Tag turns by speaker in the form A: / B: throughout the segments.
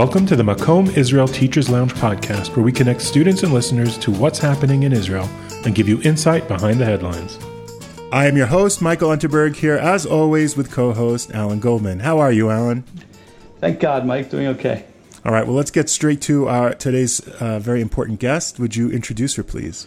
A: Welcome to the Makom Israel Teachers Lounge podcast, where we connect students and listeners to what's happening in Israel and give you insight behind the headlines.
B: I am your host, Michael Unterberg, here as always with co host Alan Goldman. How are you, Alan?
C: Thank God, Mike. Doing okay.
B: All right, well, let's get straight to our today's uh, very important guest. Would you introduce her, please?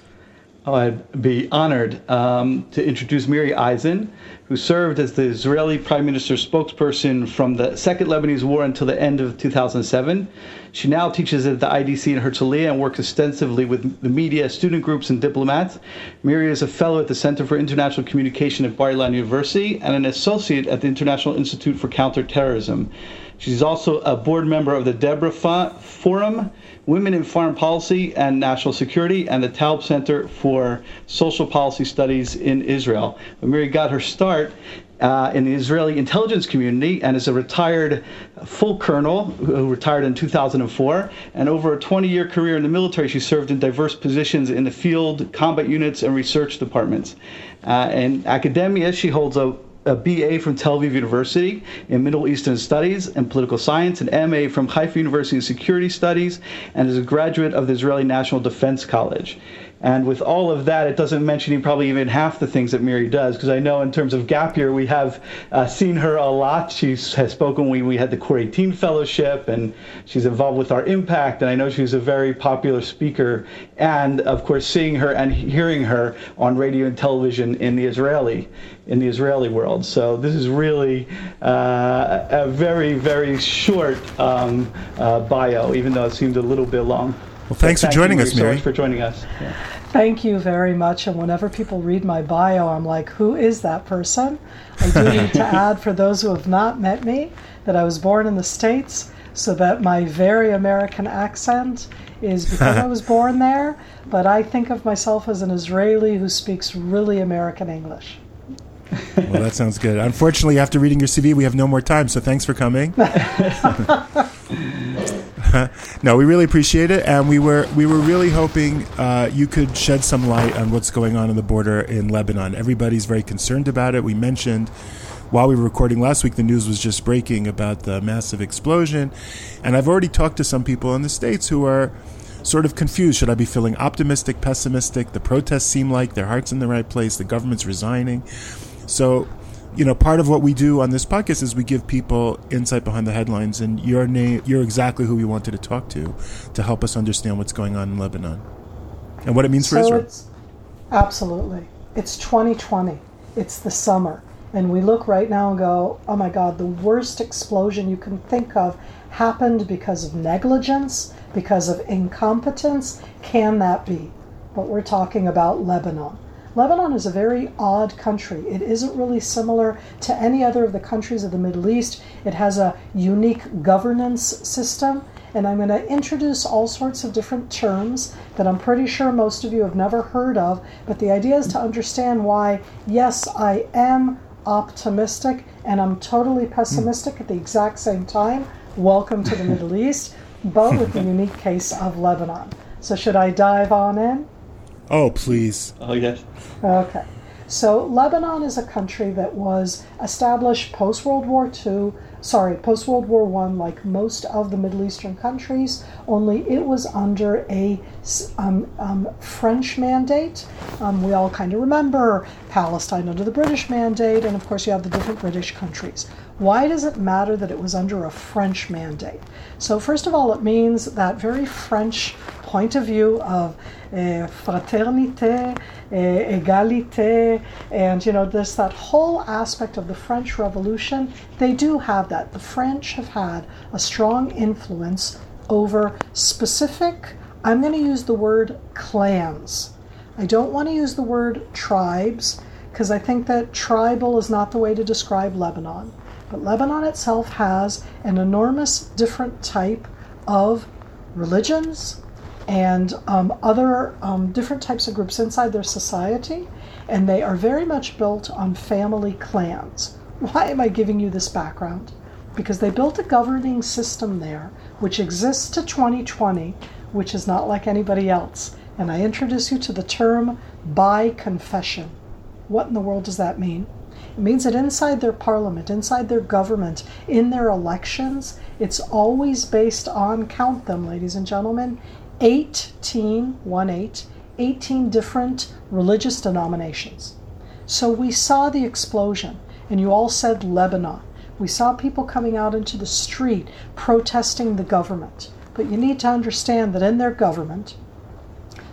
C: Oh, I'd be honored um, to introduce Miri Eisen, who served as the Israeli Prime Minister's spokesperson from the Second Lebanese War until the end of 2007. She now teaches at the IDC in Herzliya and works extensively with the media, student groups, and diplomats. Miri is a fellow at the Center for International Communication at Bar Ilan University and an associate at the International Institute for Counterterrorism. She's also a board member of the Deborah Forum, Women in Foreign Policy and National Security, and the Taub Center for Social Policy Studies in Israel. Miri got her start uh, in the Israeli intelligence community and is a retired full colonel who retired in 2004. And over a 20 year career in the military, she served in diverse positions in the field, combat units, and research departments. Uh, in academia, she holds a a BA from Tel Aviv University in Middle Eastern Studies and Political Science, an MA from Haifa University in Security Studies, and is a graduate of the Israeli National Defense College. And with all of that, it doesn't mention probably even half the things that Miri does, because I know in terms of gap year, we have uh, seen her a lot. She has spoken when we had the Core 18 Fellowship, and she's involved with our impact. And I know she's a very popular speaker. And of course, seeing her and hearing her on radio and television in the Israeli in the Israeli world. So this is really uh, a very very short um, uh, bio, even though it seemed a little bit long.
B: Well, thanks for joining us,
C: Miri.
B: Miri.
C: So for joining us. Yeah.
D: Thank you very much. And whenever people read my bio, I'm like, who is that person? I do need to add, for those who have not met me, that I was born in the States, so that my very American accent is because I was born there. But I think of myself as an Israeli who speaks really American English.
B: well, that sounds good. Unfortunately, after reading your CV, we have no more time, so thanks for coming. no, we really appreciate it, and we were we were really hoping uh, you could shed some light on what's going on in the border in Lebanon. Everybody's very concerned about it. We mentioned while we were recording last week, the news was just breaking about the massive explosion, and I've already talked to some people in the states who are sort of confused. Should I be feeling optimistic, pessimistic? The protests seem like their heart's in the right place. The government's resigning. So you know, part of what we do on this podcast is we give people insight behind the headlines, and your name, you're exactly who we wanted to talk to to help us understand what's going on in Lebanon and what it means
D: so
B: for Israel.
D: Absolutely. It's 2020. It's the summer. And we look right now and go, oh my God, the worst explosion you can think of happened because of negligence, because of incompetence. Can that be? But we're talking about Lebanon. Lebanon is a very odd country. It isn't really similar to any other of the countries of the Middle East. It has a unique governance system. And I'm going to introduce all sorts of different terms that I'm pretty sure most of you have never heard of. But the idea is to understand why, yes, I am optimistic and I'm totally pessimistic at the exact same time. Welcome to the Middle East, but with the unique case of Lebanon. So, should I dive on in?
B: Oh, please.
C: Oh, yes.
D: Okay. So Lebanon is a country that was established post World War II, sorry, post World War One, like most of the Middle Eastern countries. Only it was under a um, um, French mandate. Um, we all kind of remember Palestine under the British mandate, and of course you have the different British countries. Why does it matter that it was under a French mandate? So first of all, it means that very French point of view of uh, fraternité, uh, égalité, and you know this that whole aspect of the French Revolution. They do have that. The French have had a strong influence over specific. I'm going to use the word clans. I don't want to use the word tribes because I think that tribal is not the way to describe Lebanon. But Lebanon itself has an enormous different type of religions, and um, other um, different types of groups inside their society, and they are very much built on family clans. Why am I giving you this background? Because they built a governing system there which exists to 2020, which is not like anybody else. And I introduce you to the term by confession. What in the world does that mean? It means that inside their parliament, inside their government, in their elections, it's always based on, count them, ladies and gentlemen, 18, 1 8, 18 different religious denominations. So we saw the explosion, and you all said Lebanon. We saw people coming out into the street protesting the government. But you need to understand that in their government,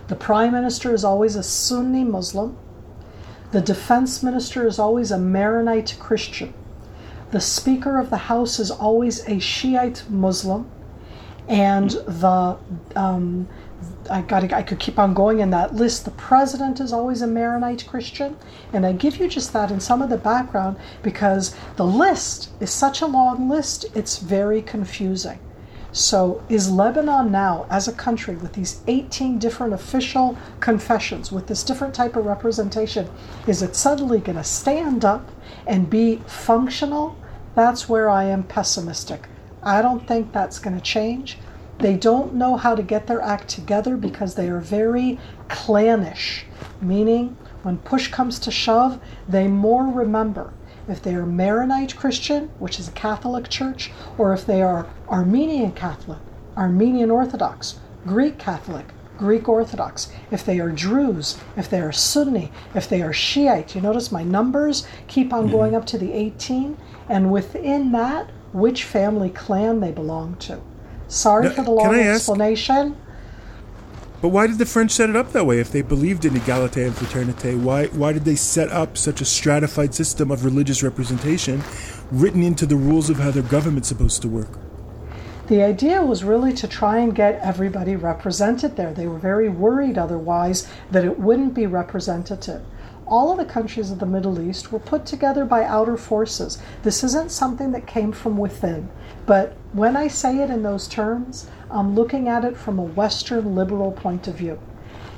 D: the prime minister is always a Sunni Muslim, the defense minister is always a Maronite Christian, the speaker of the house is always a Shiite Muslim, and the um, I got I could keep on going in that list. The president is always a Maronite Christian, and I give you just that in some of the background because the list is such a long list. It's very confusing. So, is Lebanon now, as a country, with these 18 different official confessions, with this different type of representation, is it suddenly going to stand up and be functional? That's where I am pessimistic. I don't think that's going to change. They don't know how to get their act together because they are very clannish, meaning when push comes to shove, they more remember if they are Maronite Christian, which is a Catholic church, or if they are Armenian Catholic, Armenian Orthodox, Greek Catholic, Greek Orthodox, if they are Druze, if they are Sunni, if they are Shiite. You notice my numbers keep on mm-hmm. going up to the 18, and within that, which family clan they belong to. Sorry
B: Now,
D: for the long explanation.
B: But why did the French set it up that way? If they believed in egalite and fraternité, why why did they set up such a stratified system of religious representation written into the rules of how their government's supposed to work?
D: The idea was really to try and get everybody represented there. They were very worried otherwise that it wouldn't be representative. All of the countries of the Middle East were put together by outer forces. This isn't something that came from within. But when I say it in those terms, I'm looking at it from a Western liberal point of view.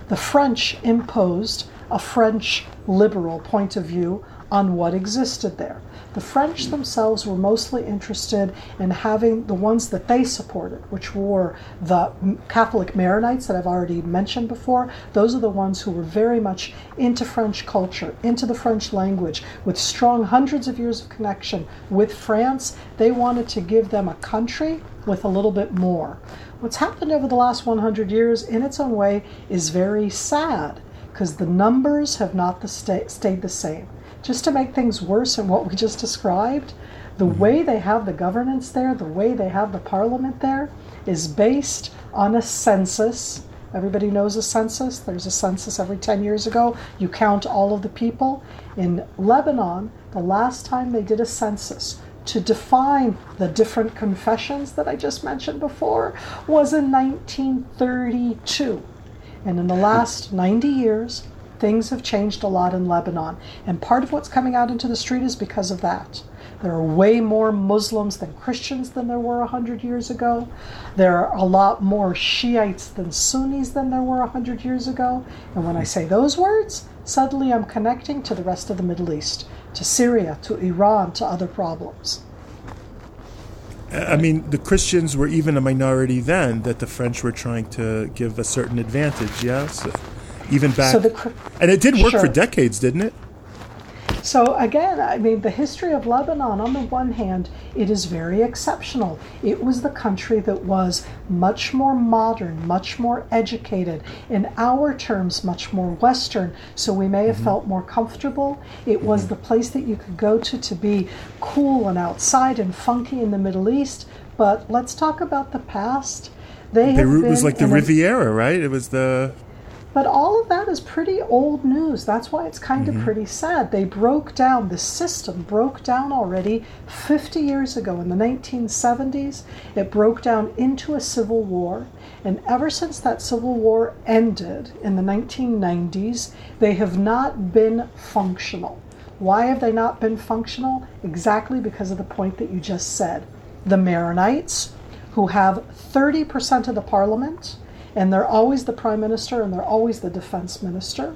D: The French imposed a French liberal point of view on what existed there. The French themselves were mostly interested in having the ones that they supported, which were the Catholic Maronites that I've already mentioned before. Those are the ones who were very much into French culture, into the French language, with strong hundreds of years of connection with France. They wanted to give them a country with a little bit more. What's happened over the last 100 years, in its own way, is very sad because the numbers have not the sta- stayed the same. Just to make things worse in what we just described, the mm-hmm. way they have the governance there, the way they have the parliament there, is based on a census. Everybody knows a census. There's a census every 10 years ago. You count all of the people. In Lebanon, the last time they did a census to define the different confessions that I just mentioned before was in 1932. And in the last 90 years, things have changed a lot in Lebanon. And part of what's coming out into the street is because of that. There are way more Muslims than Christians than there were 100 years ago. There are a lot more Shiites than Sunnis than there were 100 years ago. And when I say those words, suddenly I'm connecting to the rest of the Middle East, to Syria, to Iran, to other problems.
B: I mean, the Christians were even a minority then that the French were trying to give a certain advantage, yes? Even back.
D: So the
B: and it did work for decades, didn't it?
D: So again, I mean, the history of Lebanon, on the one hand, it is very exceptional. It was the country that was much more modern, much more educated, in our terms, much more Western. So we may have mm-hmm. felt more comfortable. It was mm-hmm. the place that you could go to to be cool and outside and funky in the Middle East. But let's talk about the past. They
B: Beirut was like the Riviera, right? It was the.
D: But all of that is pretty old news. That's why it's kind of mm-hmm. pretty sad. They broke down, the system broke down already 50 years ago in the 1970s. It broke down into a civil war. And ever since that civil war ended in the 1990s, they have not been functional. Why have they not been functional? Exactly because of the point that you just said. The Maronites, who have 30% of the parliament, and they're always the prime minister and they're always the defense minister,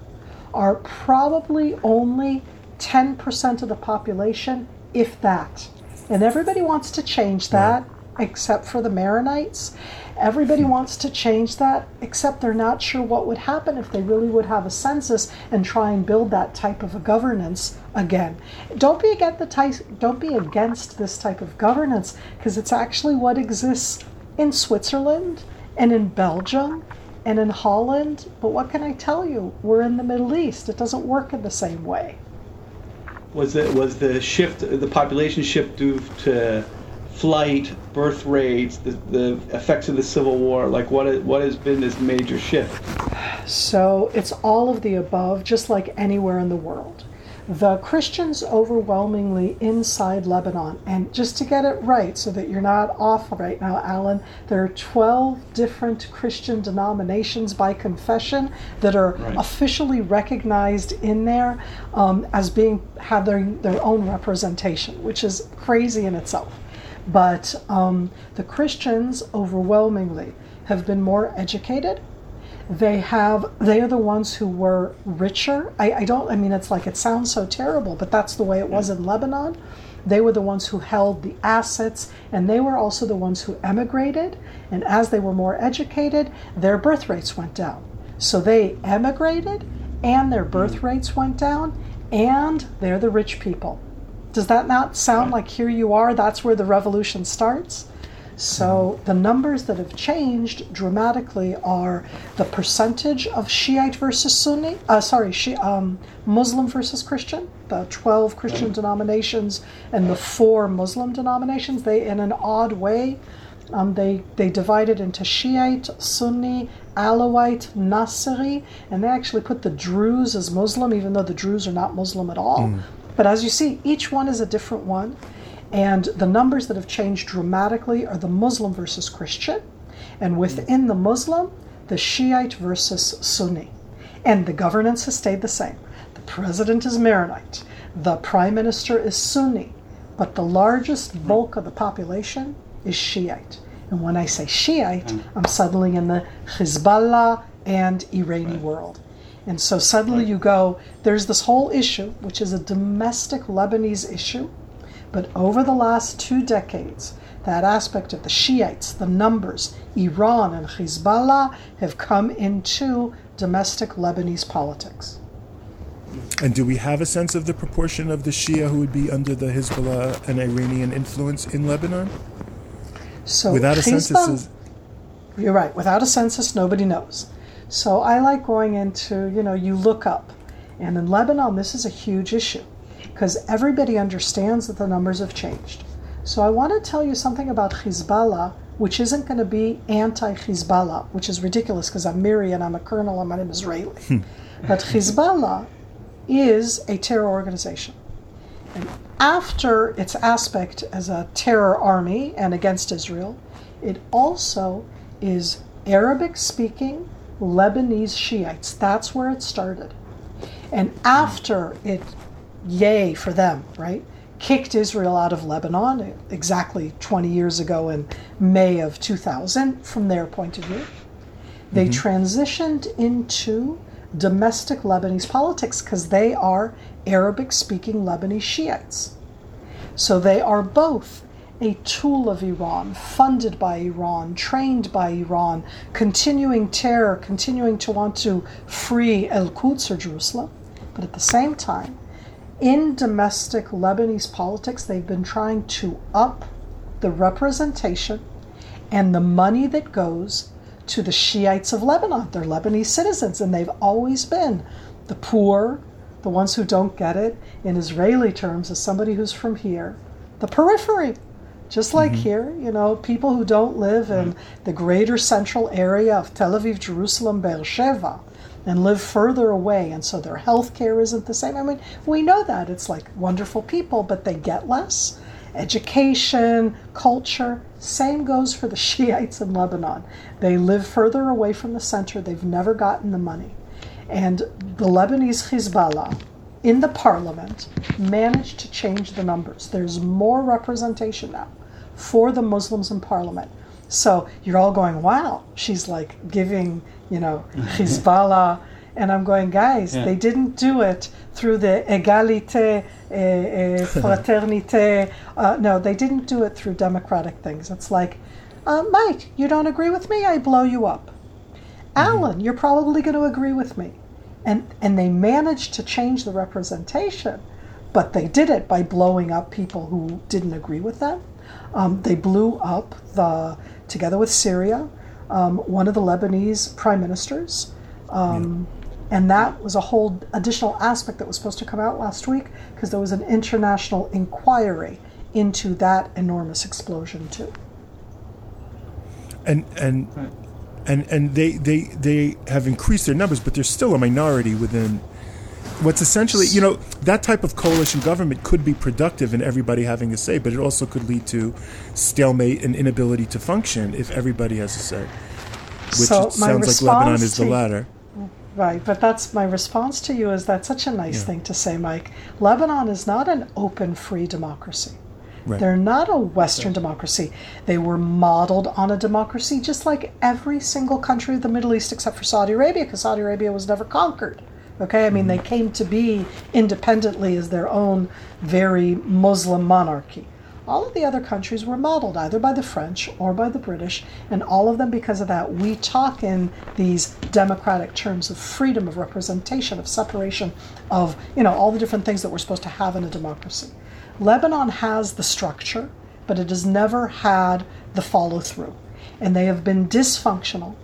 D: are probably only 10% of the population, if that. And everybody wants to change that. except for the Maronites. Everybody hmm. wants to change that, except they're not sure what would happen if they really would have a census and try and build that type of a governance again. Don't be against the type, don't be against this type of governance because it's actually what exists in Switzerland and in Belgium and in Holland. But what can I tell you? We're in the Middle East. It doesn't work in the same way.
C: Was it was the shift the population shift due to flight, birth rates, the, the effects of the Civil War? Like, what, is, what has been this major shift?
D: So, it's all of the above, just like anywhere in the world. The Christians overwhelmingly inside Lebanon, and just to get it right so that you're not off right now, Alan, there are 12 different Christian denominations by confession that are right. officially recognized in there um, as being having their own representation, which is crazy in itself. But um, the Christians overwhelmingly have been more educated. They have they are the ones who were richer. I, I don't I mean it's like it sounds so terrible, but that's the way it was in Lebanon. They were the ones who held the assets, and they were also the ones who emigrated. And as they were more educated, their birth rates went down. So they emigrated, and their birth mm. rates went down, and they're the rich people. Does that not sound like here you are? That's where the revolution starts? So the numbers that have changed dramatically are the percentage of Shiite versus Sunni, uh, sorry, Shi- um, Muslim versus Christian, the 12 Christian denominations and the four Muslim denominations. They, in an odd way, um, they, they divided into Shiite, Sunni, Alawite, Nasiri, and they actually put the Druze as Muslim, even though the Druze are not Muslim at all. Mm. But as you see, each one is a different one. And the numbers that have changed dramatically are the Muslim versus Christian, and within the Muslim, the Shiite versus Sunni. And the governance has stayed the same. The president is Maronite, the prime minister is Sunni, but the largest bulk of the population is Shiite. And when I say Shiite, mm. I'm suddenly in the Hezbollah and Iranian world. And so suddenly you go, there's this whole issue, which is a domestic Lebanese issue. But over the last two decades, that aspect of the Shiites, the numbers, Iran and Hezbollah have come into domestic Lebanese politics.
B: And do we have a sense of the proportion of the Shia who would be under the Hezbollah and Iranian influence in Lebanon?
D: So without a census, you're right. Without a census, nobody knows. So I like going into, you know, you look up. And in Lebanon, this is a huge issue because everybody understands that the numbers have changed. So I want to tell you something about Hezbollah, which isn't going to be anti Hezbollah, which is ridiculous because I'm Miri and I'm a colonel and I'm Israeli. Hmm. but Hezbollah is a terror organization. And after its aspect as a terror army and against Israel, it also is Arabic speaking Lebanese Shiites. That's where it started. And after it, yay for them, right? Kicked Israel out of Lebanon exactly 20 years ago in May of 2000, from their point of view. They mm-hmm. transitioned into domestic Lebanese politics because they are Arabic speaking Lebanese Shiites. So they are both a tool of Iran, funded by Iran, trained by Iran, continuing terror, continuing to want to free El Quds or Jerusalem. But at the same time, in domestic Lebanese politics, they've been trying to up the representation and the money that goes to the Shiites of Lebanon. They're Lebanese citizens, and they've always been the poor, the ones who don't get it, in Israeli terms, as somebody who's from here, the periphery. Just like mm-hmm. here, you know, people who don't live in the greater central area of Tel Aviv, Jerusalem, Beersheba, and live further away, and so their health care isn't the same. I mean, we know that. It's like wonderful people, but they get less. Education, culture, same goes for the Shiites in Lebanon. They live further away from the center, they've never gotten the money. And the Lebanese Hezbollah, in the parliament managed to change the numbers. There's more representation now for the Muslims in parliament. So you're all going, wow, she's like giving, you know, Hezbollah. And I'm going, guys, yeah. they didn't do it through the égalité, eh, eh, fraternité. Uh, no, they didn't do it through democratic things. It's like, uh, Mike, you don't agree with me, I blow you up. Alan, you're probably going to agree with me. And, and they managed to change the representation, but they did it by blowing up people who didn't agree with them. Um, they blew up the, together with Syria, um, one of the Lebanese prime ministers. Um, And that was a whole additional aspect that was supposed to come out last week because there was an international inquiry into that enormous explosion, too.
B: and and and and they they they have increased their numbers, but they're still a minority within what's essentially you know that type of coalition government could be productive in everybody having a say, but it also could lead to stalemate and inability to function if everybody has a say. Which
D: So
B: sounds like Lebanon is the latter.
D: Right, but that's my response to you is that's such a nice
B: Yeah.
D: thing to say, Mike. Lebanon is not an open, free democracy.
B: Right.
D: They're not a Western democracy. They were modeled on a democracy just like every single country of the Middle East except for Saudi Arabia, because Saudi Arabia was never conquered. Okay, I mean, they mm-hmm. came to be independently as their own very Muslim monarchy. All of the other countries were modeled either by the French or by the British, and all of them, because of that, we talk in these democratic terms of freedom of representation, of separation, of you know all the different things that we're supposed to have in a democracy. Lebanon has the structure, but it has never had the follow through, and they have been dysfunctional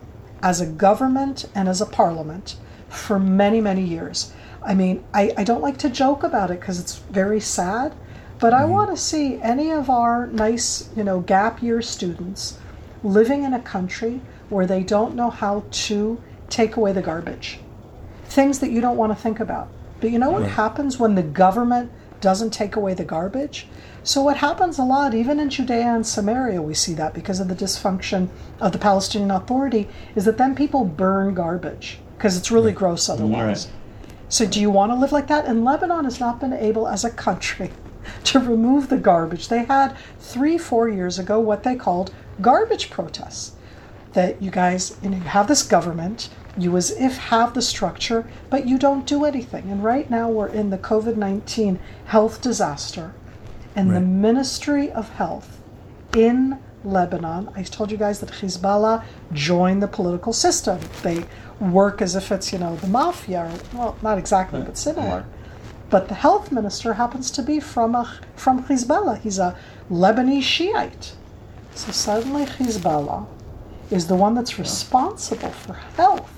D: as a government and as a parliament for many, many years. I mean, I, I don't like to joke about it because it's very sad, but I mm-hmm. want to see any of our nice, you know, gap year students living in a country where they don't know how to take away the garbage. Things that you don't want to think about. But you know what happens when the government doesn't take away the garbage? So, what happens a lot, even in Judea and Samaria, we see that because of the dysfunction of the Palestinian Authority, is that then people burn garbage because it's really gross otherwise. So, do you want to live like that? And Lebanon has not been able, as a country, to remove the garbage. They had three, four years ago what they called garbage protests. That you guys, you know, you have this government, you as if have the structure, but you don't do anything. And right now we're in the COVID 19 health disaster. And the Ministry of Health in Lebanon, I told you guys that Hezbollah joined the political system. They work as if it's, you know, the mafia, or, well, not exactly, but similar. But the health minister happens to be from a, from Hezbollah. He's a Lebanese Shiite. So suddenly Hezbollah is the one that's responsible for health.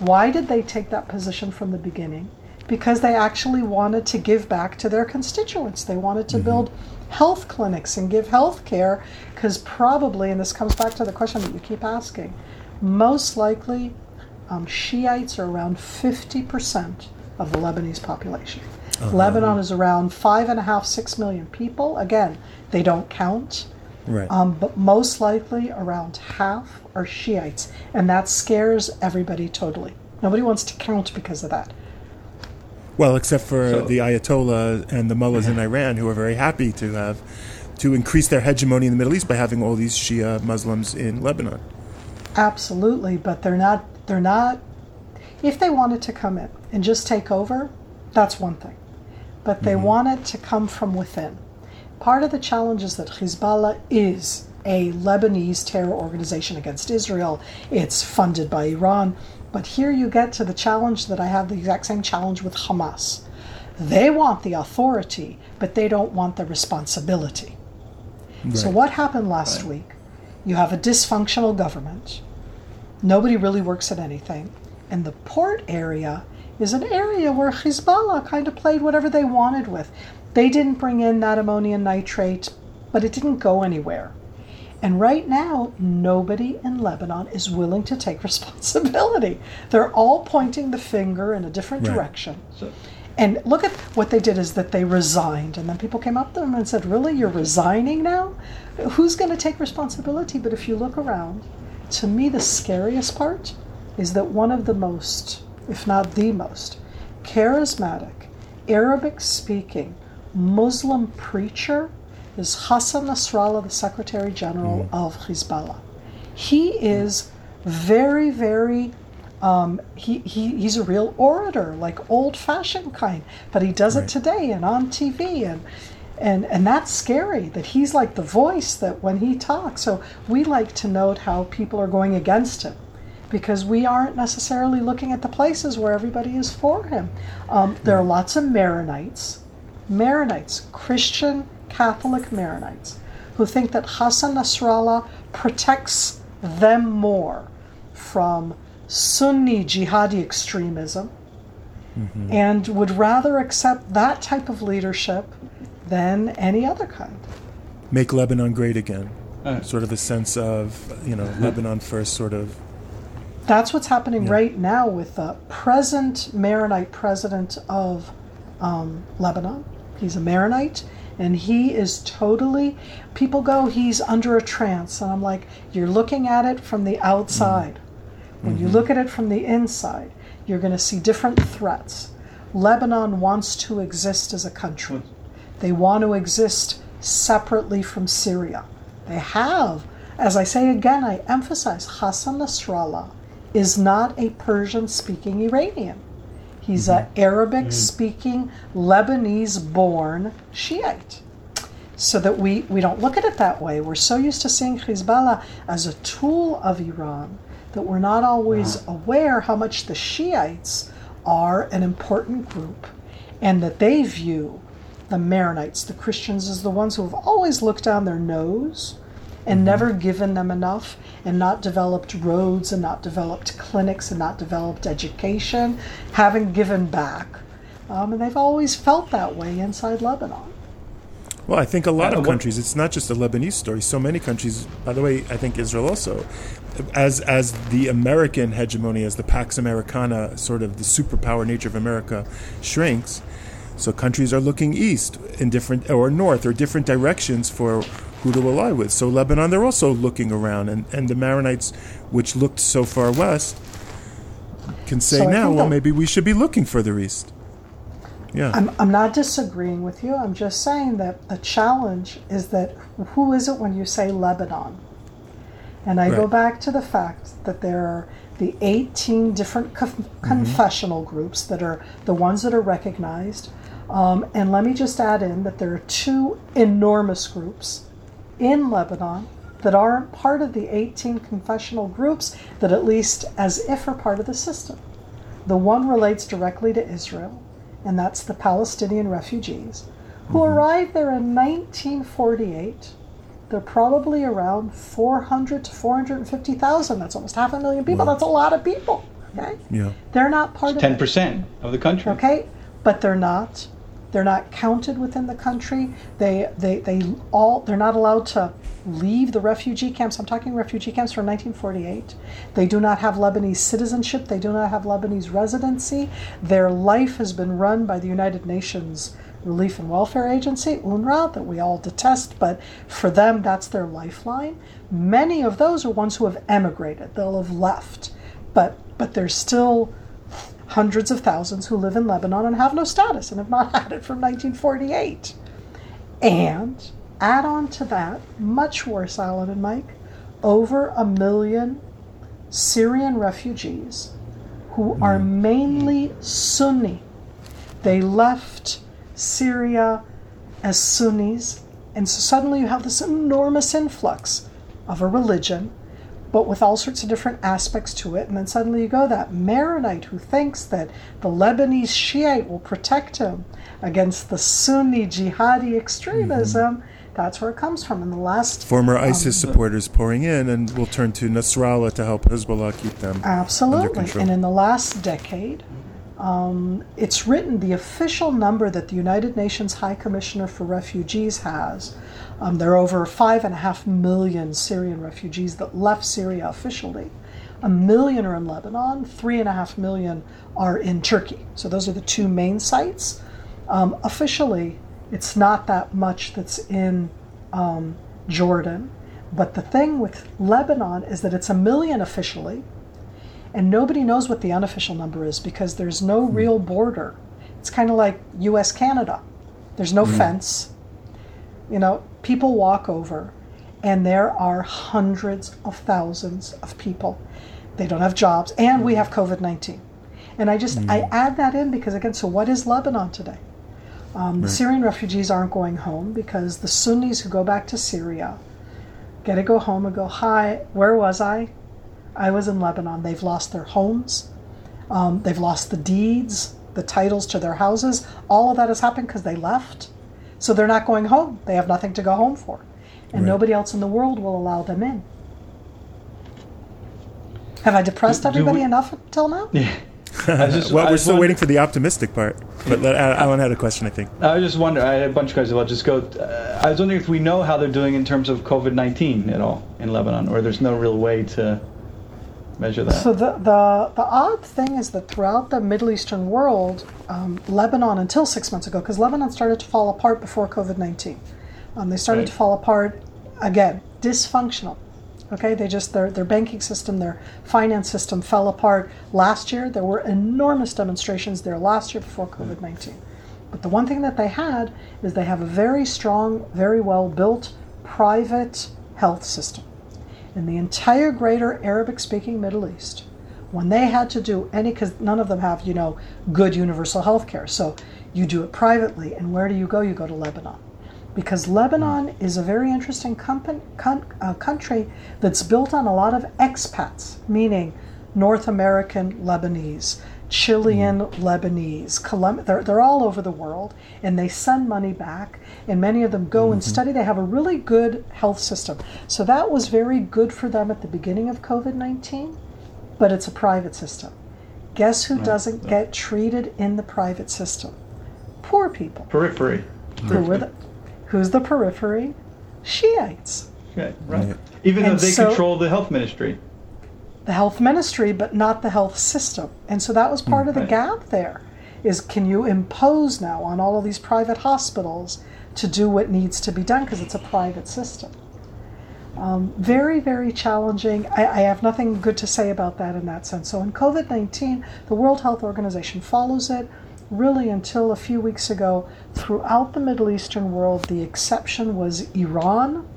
D: Why did they take that position from the beginning? Because they actually wanted to give back to their constituents. They wanted to build health clinics and give health care because probably, and this comes back to the question that you keep asking, most likely um, Shiites are around 50% of the Lebanese population. Lebanon is around five and a half, six million people. Again, they don't count.
B: Right.
D: Um, but most likely around half are Shiites, and that scares everybody totally. Nobody wants to count because of that.
B: Well, except for
C: So-
B: the Ayatollah and the mullahs in mm-hmm. Iran, who are very happy to have to increase their hegemony in the Middle East by having all these Shia Muslims in Lebanon.
D: Absolutely, but they're not. They're not. If they wanted to come in and just take over, that's one thing. But they mm-hmm. want it to come from within. Part of the challenge is that Hezbollah is a Lebanese terror organization against Israel. It's funded by Iran. But here you get to the challenge that I have the exact same challenge with Hamas. They want the authority, but they don't want the responsibility. So, what happened last week? You have a dysfunctional government. Nobody really works at anything. And the port area is an area where Hezbollah kind of played whatever they wanted with. They didn't bring in that ammonium nitrate, but it didn't go anywhere. And right now, nobody in Lebanon is willing to take responsibility. They're all pointing the finger in a different
B: Right.
D: direction.
C: So,
D: And look at what they did is that they resigned. And then people came up to them and said, Really? You're resigning now? Who's going to take responsibility? But if you look around, to me, the scariest part is that one of the most, if not the most, charismatic, Arabic speaking Muslim preacher is Hassan Nasrallah, the Secretary General of Hezbollah. He is very, very Um, he, he, he's a real orator, like old fashioned kind, but he does
B: Right.
D: it today and on TV. And, and, and that's scary that he's like the voice that when he talks. So we like to note how people are going against him because we aren't necessarily looking at the places where everybody is for him. Um, there are lots of Maronites, Maronites, Christian Catholic Maronites, who think that Hassan Nasrallah protects them more from Sunni jihadi extremism and would rather accept that type of leadership than any other kind.
B: Make Lebanon great again.
C: Uh.
B: Sort of a sense of, you know, Lebanon first, sort of.
D: That's what's happening
B: Yeah.
D: right now with the present Maronite president of um, Lebanon. He's a Maronite, and he is totally. People go, he's under a trance, and I'm like, you're looking at it from the outside. When you mm-hmm. look at it from the inside, you're going to see different threats. Lebanon wants to exist as a country. Hmm. They want to exist separately from Syria. They have, as I say again, I emphasize, Hassan Nasrallah is not a Persian speaking Iranian. He's an mm-hmm. Arabic mm-hmm. speaking, Lebanese born Shiite. So that we, we don't look at it that way. We're so used to seeing Hezbollah as a tool of Iran that we're not always mm-hmm. aware how much the Shiites are an important group and that they view the Maronites, the Christians, as the ones who have always looked down their nose and never given them enough and not developed roads and not developed clinics and not developed education, haven't given back. Um, and they've always felt that way inside Lebanon.
B: Well, I think a lot
C: Uh,
B: of countries. It's not just a Lebanese story. So many countries. By the way, I think Israel also, as as the American hegemony, as the Pax Americana, sort of the superpower nature of America, shrinks. So countries are looking east in different or north or different directions for who to ally with. So Lebanon, they're also looking around, and and the Maronites, which looked so far west, can say
D: So
B: now, well,
D: that-
B: maybe we should be looking further east. Yeah.
D: I'm, I'm not disagreeing with you. I'm just saying that the challenge is that who is it when you say Lebanon? And I go back to the fact that there are the 18 different conf- confessional groups that are the ones that are recognized. Um, and let me just add in that there are two enormous groups in Lebanon that aren't part of the 18 confessional groups that, at least as if, are part of the system. The one relates directly to Israel, and that's the Palestinian refugees who mm-hmm. arrived there in 1948. They're probably around 400 to 450,000. That's almost half a million people. That's a lot of people. Okay,
B: yeah.
D: they're not part of
C: Ten
D: it.
C: percent of the country.
D: Okay, but they're not. They're not counted within the country. They they they all they're not allowed to leave the refugee camps. I'm talking refugee camps from 1948. They do not have Lebanese citizenship. They do not have Lebanese residency. Their life has been run by the United Nations Relief and Welfare Agency, UNRWA, that we all detest, but for them that's their lifeline. Many of those are ones who have emigrated. They'll have left, but but they're still hundreds of thousands who live in Lebanon and have no status and have not had it from 1948. And add on to that, much worse, Alan and Mike, over a million Syrian refugees who are mm-hmm. mainly Sunni. They left Syria as Sunnis, and so suddenly you have this enormous influx of a religion but with all sorts of different aspects to it. And then suddenly you go that Maronite who thinks that the Lebanese Shiite will protect him against the Sunni jihadi extremism. Mm-hmm. That's where it comes from. In the last
B: Former ISIS supporters pouring in, and we'll turn to Nasrallah to help Hezbollah keep them
D: Absolutely. And in the last decade, um, it's written the official number that the United Nations High Commissioner for Refugees has. Um, there are over five and a half million Syrian refugees that left Syria officially. A million are in Lebanon, three and a half million are in Turkey. So those are the two main sites. Um, officially, it's not that much that's in um, Jordan. But the thing with Lebanon is that it's a million officially, and nobody knows what the unofficial number is because there's no hmm. real border. It's kind of like US Canada. There's no hmm. fence. You know, people walk over, and there are hundreds of thousands of people. they don't have jobs, and we have COVID 19. And I just I hmm. add that in because again, so what is Lebanon today? Um, The Syrian refugees aren't going home because the Sunnis who go back to Syria get to go home and go, "Hi, where was I? I was in Lebanon." They've lost their homes, um, they've lost the deeds, the titles to their houses. All of that has happened because they left, so they're not going home. They have nothing to go home for, and
B: Right.
D: nobody else in the world will allow them in. Have I depressed
C: Do- do
D: everybody
C: we-
D: enough until now?
C: Yeah. Just-
B: well,
C: I
B: we're still
C: wonder-
B: waiting for the optimistic part. But let, Alan had a question, I think.
C: I was just wondering. I had a bunch of questions. I'll just go. Uh, I was wondering if we know how they're doing in terms of COVID nineteen at all in Lebanon, or there's no real way to measure that.
D: So the, the the odd thing is that throughout the Middle Eastern world, um, Lebanon until six months ago, because Lebanon started to fall apart before COVID nineteen, um, they started
C: Right.
D: to fall apart again, dysfunctional. Okay, they just their their banking system, their finance system fell apart last year. There were enormous demonstrations there last year before COVID nineteen. But the one thing that they had is they have a very strong, very well built private health system in the entire greater Arabic speaking Middle East, when they had to do any, because none of them have, you know, good universal health care. So you do it privately. And where do you go? You go to Lebanon. Because Lebanon is a very interesting company, con, uh, country that's built on a lot of expats, meaning North American Lebanese, Chilean Lebanese, Colum- they're, they're all over the world, and they send money back, and many of them go and mm-hmm. study. They have a really good health system. So that was very good for them at the beginning of COVID 19, but it's a private system. Guess who oh, doesn't get treated in the private system? Poor people.
C: Periphery.
D: Who were the, who's the periphery? Shiites.
C: Okay, right.
B: Right.
C: Even though they
D: so-
C: control the health ministry.
D: The health ministry, but not the health system. And so that was part of the
C: Right.
D: gap there is can you impose now on all of these private hospitals to do what needs to be done because it's a private system. Um, very, very challenging. I, I have nothing good to say about that in that sense. So in COVID 19, the World Health Organization follows it really until a few weeks ago. Throughout the Middle Eastern world, the exception was Iran.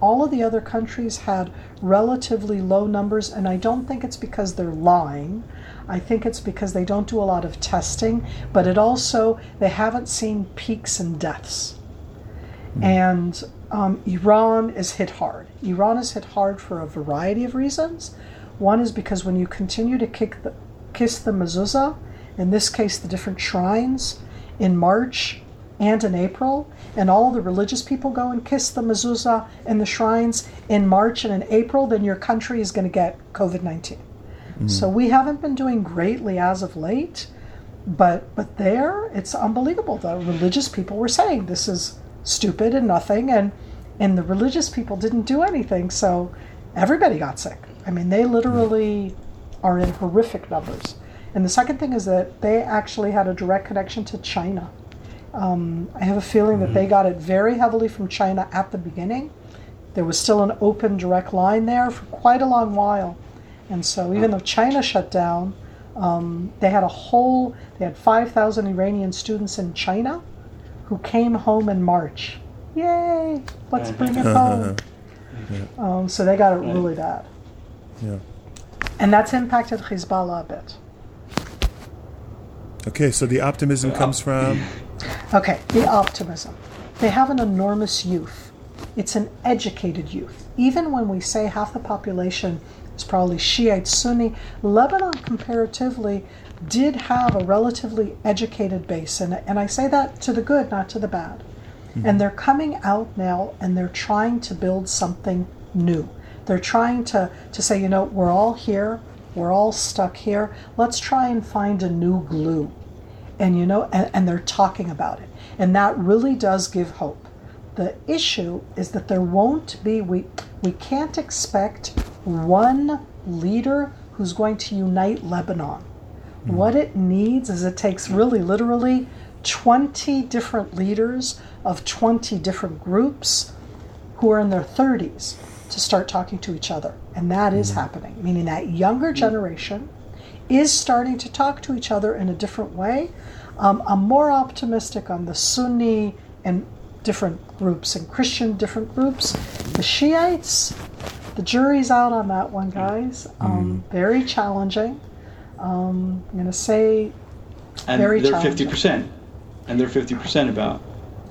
D: All of the other countries had relatively low numbers, and I don't think it's because they're lying. I think it's because they don't do a lot of testing, but it also, they haven't seen peaks in deaths. And um, Iran is hit hard. Iran is hit hard for a variety of reasons. One is because when you continue to kick the, kiss the mezuzah, in this case the different shrines, in March and in April, and all the religious people go and kiss the mezuzah in the shrines in March and in April, then your country is going to get COVID 19. Mm-hmm. So we haven't been doing greatly as of late, but but there it's unbelievable. The religious people were saying this is stupid and nothing, and and the religious people didn't do anything, so everybody got sick. I mean, they literally are in horrific numbers. And the second thing is that they actually had a direct connection to China. Um, I have a feeling that they got it very heavily from China at the beginning. There was still an open direct line there for quite a long while. And so even though China shut down, um, they had a whole, they had 5,000 Iranian students in China who came home in March. Yay! Let's bring it home. Um, so they got it really bad.
B: Yeah.
D: And that's impacted Hezbollah a bit.
B: Okay, so the optimism comes from.
D: Okay, the optimism. They have an enormous youth. It's an educated youth. Even when we say half the population is probably Shiite Sunni, Lebanon comparatively did have a relatively educated base. And, and I say that to the good, not to the bad. Mm-hmm. And they're coming out now and they're trying to build something new. They're trying to, to say, you know, we're all here, we're all stuck here. Let's try and find a new glue and you know and, and they're talking about it. And that really does give hope. The issue is that there won't be we we can't expect one leader who's going to unite lebanon. Mm-hmm. What it needs is it takes really literally 20 different leaders of 20 different groups who are in their 30s to start talking to each other. And that is mm-hmm. happening meaning that younger mm-hmm. generation is starting to talk to each other in a different way. Um, I'm more optimistic on the Sunni and different groups and Christian different groups. The Shiites, the jury's out on that one, guys. Um, Very challenging. Um, I'm going to say,
C: And
D: Very
C: they're
D: challenging.
C: fifty percent, and they're fifty percent about.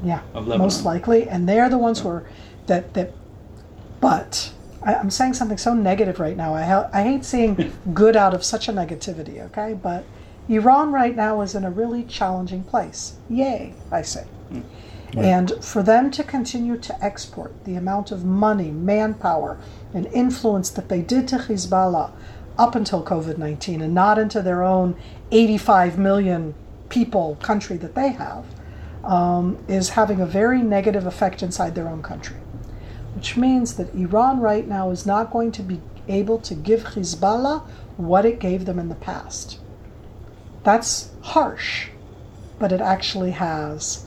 D: yeah,
C: Of
D: most likely, and they're the ones who are that that. But I, I'm saying something so negative right now. I ha- I hate seeing good out of such a negativity. Okay, but Iran right now is in a really challenging place. Yay, I say. And for them to continue to export the amount of money, manpower, and influence that they did to Hezbollah up until COVID 19 and not into their own 85 million people country that they have, um, is having a very negative effect inside their own country. Which means that Iran right now is not going to be able to give Hezbollah what it gave them in the past. That's harsh, but it actually has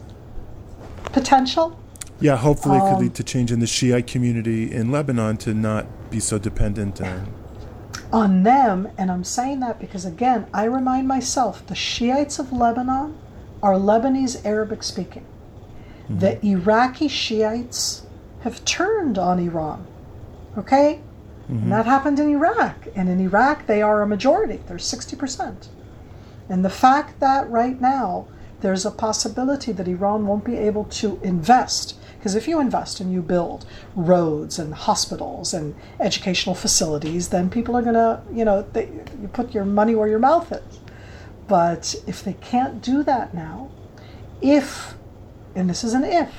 D: potential.
B: Yeah, hopefully it could
D: Um,
B: lead to change in the Shiite community in Lebanon to not be so dependent on.
D: on them, and I'm saying that because again, I remind myself the Shiites of Lebanon are Lebanese Arabic speaking. The Iraqi Shiites have turned on Iran. Okay? And that happened in Iraq. And in Iraq, they are a majority, they're 60%. And the fact that right now there's a possibility that Iran won't be able to invest, because if you invest and you build roads and hospitals and educational facilities, then people are going to, you know, they, you put your money where your mouth is. But if they can't do that now, if, and this is an if,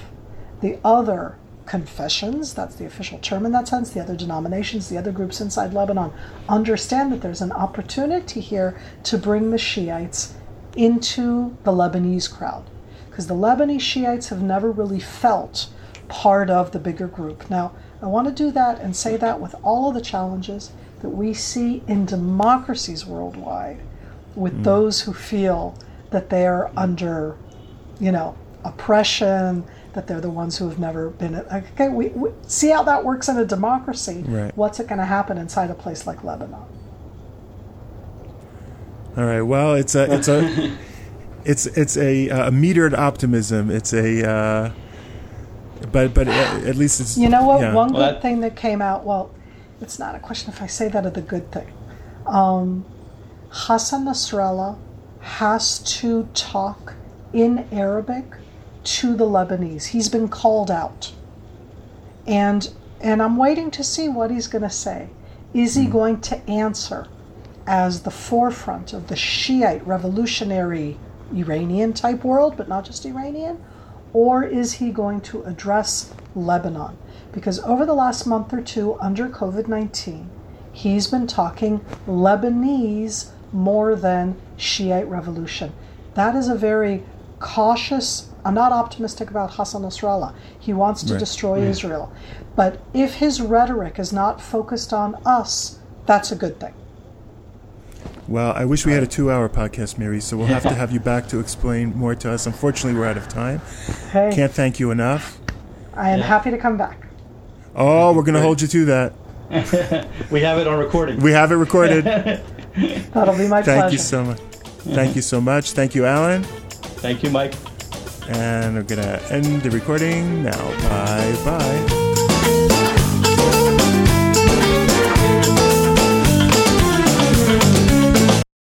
D: the other confessions, that's the official term in that sense, the other denominations, the other groups inside Lebanon, understand that there's an opportunity here to bring the Shiites into the Lebanese crowd. Because the Lebanese Shiites have never really felt part of the bigger group. Now, I want to do that and say that with all of the challenges that we see in democracies worldwide, with mm. those who feel that they are under, you know, oppression, that they're the ones who have never been. Okay, we, we see how that works in a democracy.
B: Right.
D: What's it going to happen inside a place like Lebanon?
B: All right. Well, it's a it's a it's it's a, uh, a metered optimism. It's a uh, but but at at least it's
D: You know what?
B: yeah.
D: One
C: Well,
D: good
C: that-
D: thing that came out. Well, it's not a question if I say that of the good thing. Um, Hassan Nasrallah has to talk in Arabic to the Lebanese. He's been called out, and and I'm waiting to see what he's going to say. Is he hmm. going to answer as the forefront of the Shiite revolutionary Iranian type world, but not just Iranian? Or is he going to address Lebanon? Because over the last month or two, under COVID 19, he's been talking Lebanese more than Shiite revolution. That is a very cautious. I'm not optimistic about Hassan Nasrallah. He wants to
B: Right.
D: destroy Israel. But if his rhetoric is not focused on us, that's a good thing.
B: Well, I wish we had a two-hour podcast, Miri. So we'll have to have you back to explain more to us. Unfortunately, we're out of time.
D: Hey,
B: Can't thank you enough.
D: I am
C: Yeah.
D: happy to come back.
B: Oh, we're going to hold you to that.
C: We have it on recording.
B: We have it recorded.
D: That'll be my
B: Thank
D: pleasure.
B: Thank you so much. Thank you so much. Thank you, Alan.
C: Thank you, Mike.
B: And we're going to end the recording now. Bye bye.